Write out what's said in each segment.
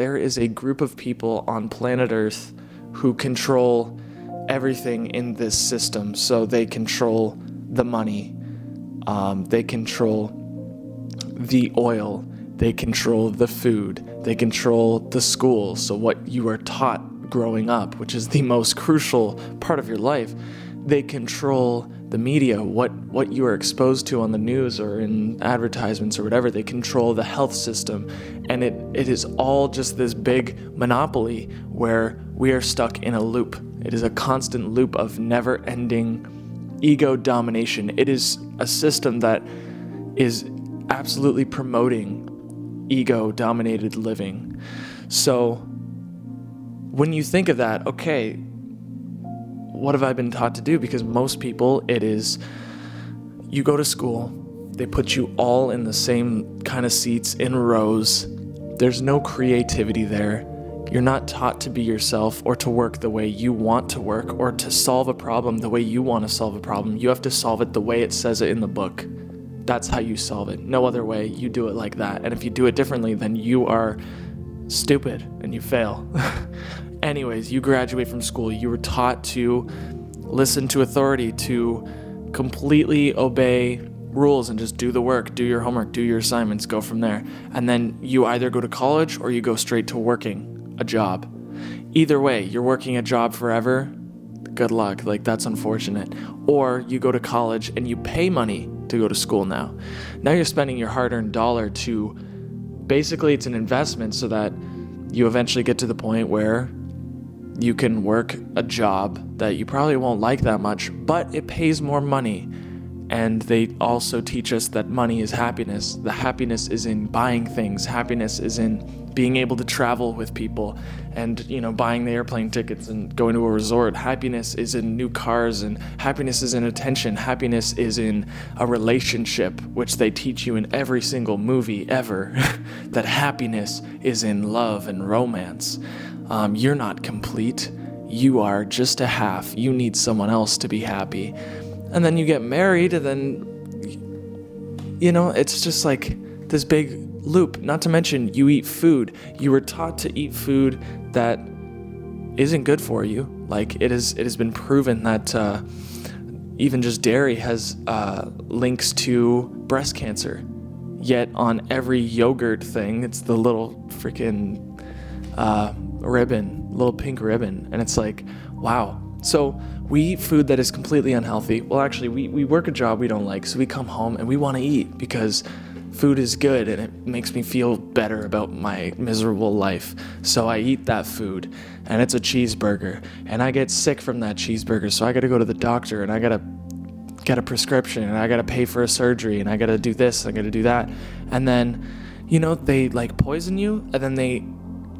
there is a group of people on planet Earth who control everything in this system. So they control the money, um, they control the oil, they control the food, they control the school. So, what you are taught growing up, which is the most crucial part of your life, they control the media, what, what you are exposed to on the news or in advertisements or whatever. They control the health system. And it, it is all just this big monopoly where we are stuck in a loop. It is a constant loop of never ending ego domination. It is a system that is absolutely promoting ego dominated living. So when you think of that, okay, what have I been taught to do? Because most people, it is you go to school, they put you all in the same kind of seats in rows. There's no creativity there. You're not taught to be yourself or to work the way you want to work or to solve a problem the way you want to solve a problem. You have to solve it the way it says it in the book. That's how you solve it. No other way. You do it like that. And if you do it differently, then you are stupid and you fail. Anyways, you graduate from school. You were taught to listen to authority, to completely obey rules and just do the work, do your homework, do your assignments, go from there. And then you either go to college or you go straight to working a job. Either way, you're working a job forever. Good luck. Like, that's unfortunate. Or you go to college and you pay money to go to school now. Now you're spending your hard earned dollar to basically, it's an investment so that you eventually get to the point where you can work a job that you probably won't like that much, but it pays more money. And they also teach us that money is happiness. The happiness is in buying things. Happiness is in being able to travel with people and you know buying the airplane tickets and going to a resort. Happiness is in new cars and happiness is in attention. Happiness is in a relationship, which they teach you in every single movie ever. that happiness is in love and romance. Um, you're not complete. You are just a half. You need someone else to be happy and then you get married and then you know it's just like this big loop not to mention you eat food. You were taught to eat food that isn't good for you. Like it is it has been proven that uh, even just dairy has uh, links to breast cancer. Yet on every yogurt thing it's the little freaking uh, ribbon little pink ribbon. And it's like wow. So we eat food that is completely unhealthy. Well, actually, we, we work a job we don't like, so we come home and we want to eat because food is good and it makes me feel better about my miserable life. So I eat that food and it's a cheeseburger and I get sick from that cheeseburger. So I got to go to the doctor and I got to get a prescription and I got to pay for a surgery and I got to do this, and I got to do that. And then, you know, they like poison you and then they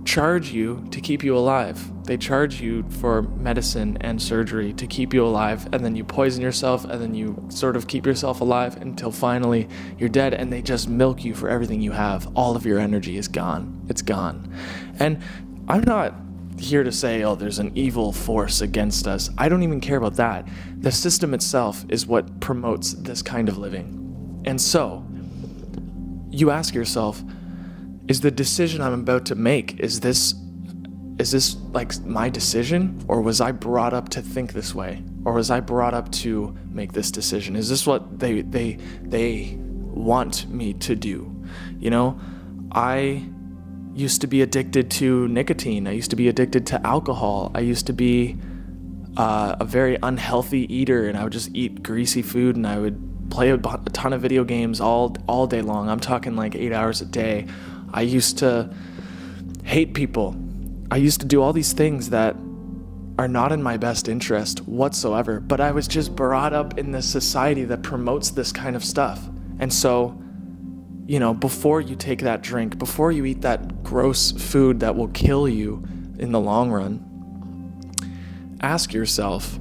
charge you to keep you alive. They charge you for medicine and surgery to keep you alive, and then you poison yourself, and then you sort of keep yourself alive until finally you're dead, and they just milk you for everything you have. All of your energy is gone. It's gone. And I'm not here to say, oh, there's an evil force against us. I don't even care about that. The system itself is what promotes this kind of living. And so, you ask yourself, is the decision I'm about to make is this is this like my decision? Or was I brought up to think this way? Or was I brought up to make this decision? Is this what they they they want me to do? You know I used to be addicted to nicotine. I used to be addicted to alcohol. I used to be uh, a very unhealthy eater and I would just eat greasy food and I would play a, a ton of video games all all day long. I'm talking like 8 hours a day I used to hate people. I used to do all these things that are not in my best interest whatsoever, but I was just brought up in this society that promotes this kind of stuff. And so, you know, before you take that drink, before you eat that gross food that will kill you in the long run, ask yourself,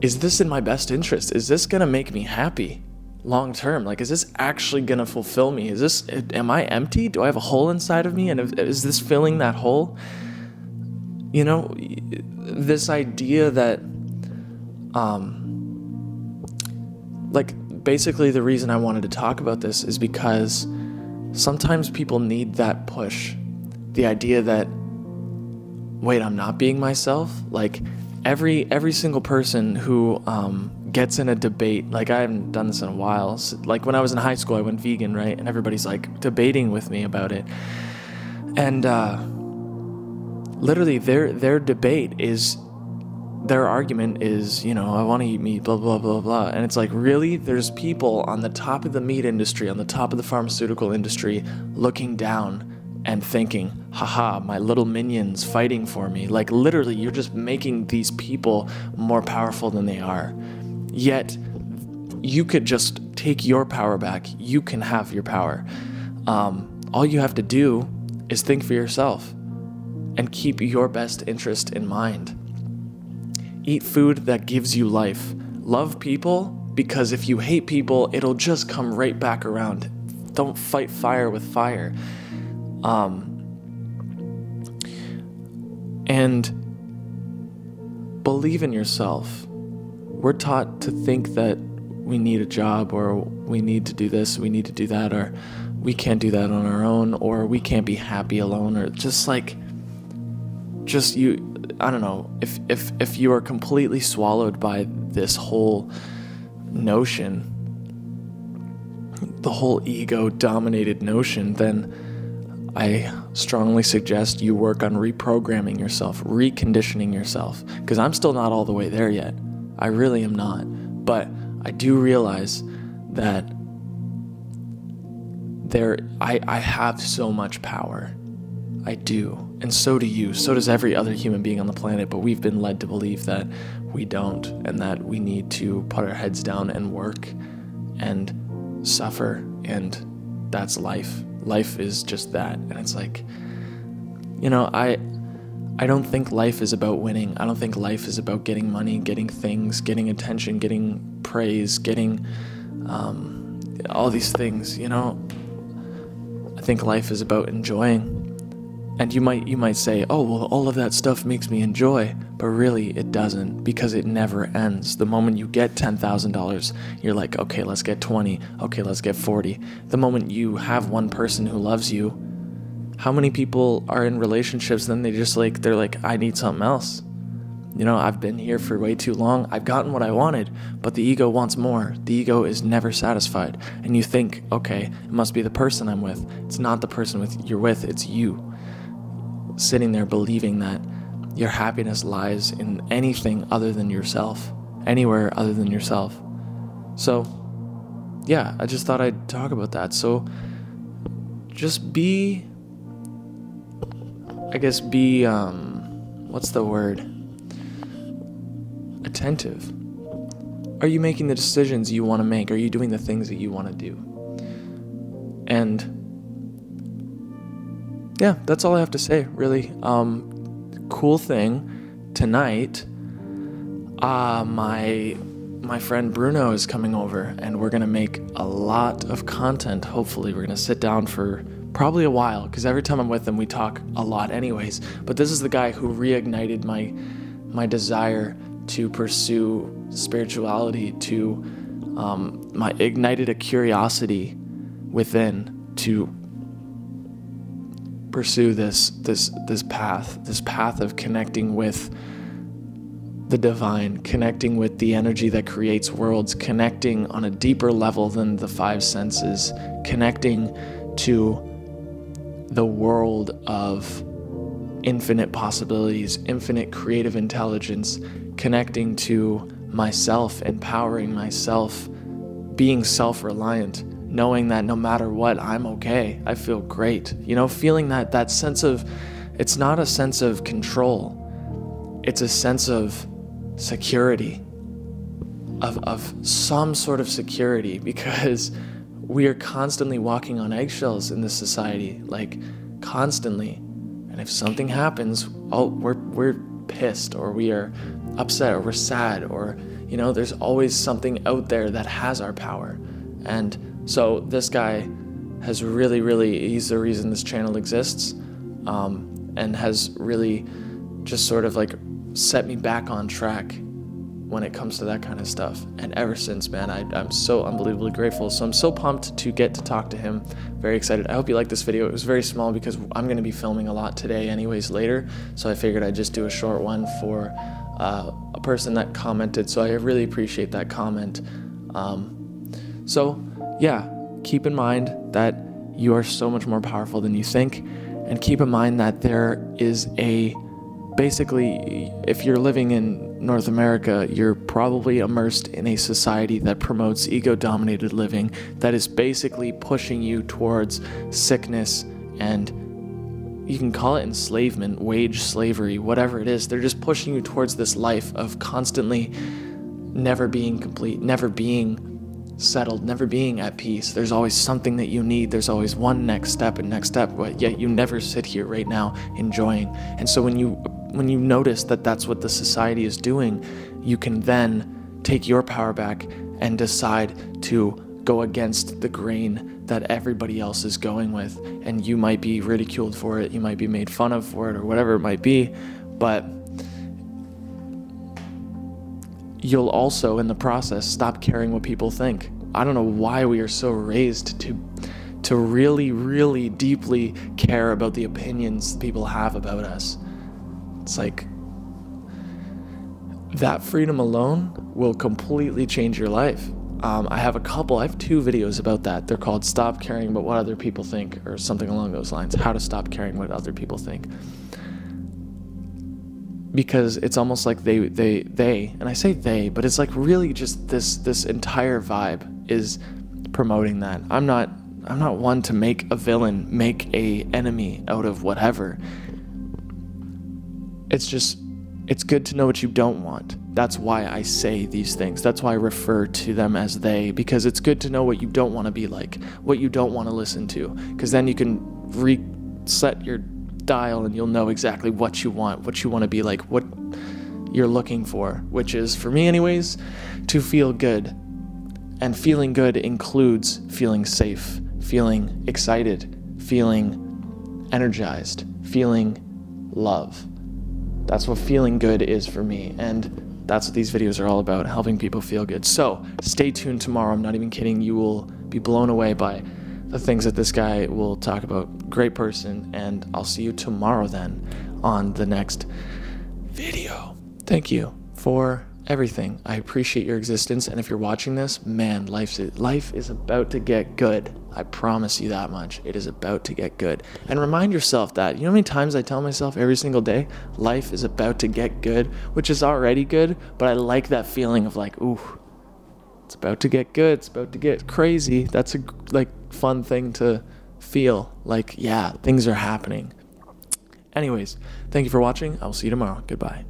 is this in my best interest? Is this going to make me happy? Long term like is this actually going to fulfill me? Is this am i empty? Do i have a hole inside of me? And is this filling that hole? You know this idea that um like basically the reason i wanted to talk about this is because sometimes people need that push. The idea that wait, I'm not being myself. Like every every single person who um, gets in a debate, like I haven't done this in a while. So, like when I was in high school, I went vegan, right? And everybody's like debating with me about it, and uh, literally their their debate is their argument is, you know, I want to eat meat, blah, blah, blah, blah. And it's like, really? There's people on the top of the meat industry, on the top of the pharmaceutical industry, looking down and thinking, haha, my little minions fighting for me. Like, literally, you're just making these people more powerful than they are. Yet, you could just take your power back. You can have your power. Um, all you have to do is think for yourself and keep your best interest in mind. Eat food that gives you life. Love people because if you hate people, it'll just come right back around. Don't fight fire with fire. Um, and believe in yourself. We're taught to think that we need a job or we need to do this, we need to do that, or we can't do that on our own, or we can't be happy alone, or just like, just you. I don't know if if if you are completely swallowed by this whole notion, the whole ego dominated notion, then I strongly suggest you work on reprogramming yourself, reconditioning yourself, because I'm still not all the way there yet. I really am not. But I do realize that there I, I have so much power. I do. And so do you. So does every other human being on the planet. But we've been led to believe that we don't and that we need to put our heads down and work and suffer. And that's life life is just that. And it's like, you know, I I don't think life is about winning. I don't think life is about getting money, getting things, getting attention, getting praise, getting um, all these things. You know, I think life is about enjoying. And you might you might say, "Oh, well, all of that stuff makes me enjoy," but really it doesn't because it never ends. The moment you get $10,000, you're like, "Okay, let's get 20. Okay, let's get 40." The moment you have one person who loves you, how many people are in relationships then they just like they're like, "I need something else." You know, I've been here for way too long. I've gotten what I wanted, but the ego wants more. The ego is never satisfied. And you think, okay, it must be the person I'm with. It's not the person with you're with, it's you sitting there believing that your happiness lies in anything other than yourself, anywhere other than yourself. So, yeah, I just thought I'd talk about that. So, just be, I guess, be, um, what's the word? Attentive. Are you making the decisions you want to make? Are you doing the things that you want to do? And yeah, that's all I have to say, really. Um, cool thing tonight. Uh, my my friend Bruno is coming over, and we're gonna make a lot of content. Hopefully, we're gonna sit down for probably a while because every time I'm with him, we talk a lot, anyways. But this is the guy who reignited my my desire to pursue spirituality, to um, my ignited a curiosity within to pursue this this this path, this path of connecting with the divine, connecting with the energy that creates worlds, connecting on a deeper level than the five senses, connecting to the world of infinite possibilities, infinite creative intelligence, connecting to myself, empowering myself, being self reliant, knowing that no matter what, I'm okay. I feel great. You know, feeling that that sense of it's not a sense of control. It's a sense of security. Of of some sort of security because we are constantly walking on eggshells in this society, like constantly. And if something happens, oh, we're we're pissed or we are upset or we're sad or you know, there's always something out there that has our power. And so this guy has really, really, he's the reason this channel exists um, and has really just sort of like set me back on track when it comes to that kind of stuff. And ever since, man, I, I'm so unbelievably grateful. So I'm so pumped to get to talk to him. Very excited. I hope you like this video. It was very small because I'm going to be filming a lot today, anyways, later. So I figured I'd just do a short one for uh, a person that commented. So I really appreciate that comment. Um, so, yeah, keep in mind that you are so much more powerful than you think. And keep in mind that there is a basically, if you're living in North America, you're probably immersed in a society that promotes ego dominated living that is basically pushing you towards sickness and you can call it enslavement, wage slavery, whatever it is. They're just pushing you towards this life of constantly never being complete, never being settled, never being at peace. There's always something that you need. There's always one next step and next step, but yet you never sit here right now enjoying. And so when you when you notice that that's what the society is doing, you can then take your power back and decide to go against the grain that everybody else is going with. And you might be ridiculed for it, you might be made fun of for it, or whatever it might be. But you'll also, in the process, stop caring what people think. I don't know why we are so raised to to really, really deeply care about the opinions people have about us. It's like that freedom alone will completely change your life. Um, I have a couple, I have two videos about that. They're called Stop Caring About What Other People Think, or something along those lines. How to Stop Caring What Other People Think. Because it's almost like they, they, they, and I say they, but it's like really just this, this entire vibe is promoting that. I'm not, I'm not one to make a villain, make a enemy out of whatever. It's just, it's good to know what you don't want. That's why I say these things. That's why I refer to them as they, because it's good to know what you don't want to be like, what you don't want to listen to, because then you can reset your dial and you'll know exactly what you want, what you want to be like, what you're looking for, which is, for me, anyways, to feel good. And feeling good includes feeling safe, feeling excited, feeling energized, feeling love. That's what feeling good is for me. And that's what these videos are all about, helping people feel good. So stay tuned tomorrow. I'm not even kidding. You will be blown away by the things that this guy will talk about. Great person. And I'll see you tomorrow then on the next video. Thank you for everything. I appreciate your existence. And if you're watching this, man, life's, life is about to get good. I promise you that much. It is about to get good. And remind yourself that. You know how many times I tell myself every single day, life is about to get good, which is already good, but I like that feeling of like, ooh, it's about to get good. It's about to get crazy. That's a like fun thing to feel. Like, yeah, things are happening. Anyways, thank you for watching. I will see you tomorrow. Goodbye.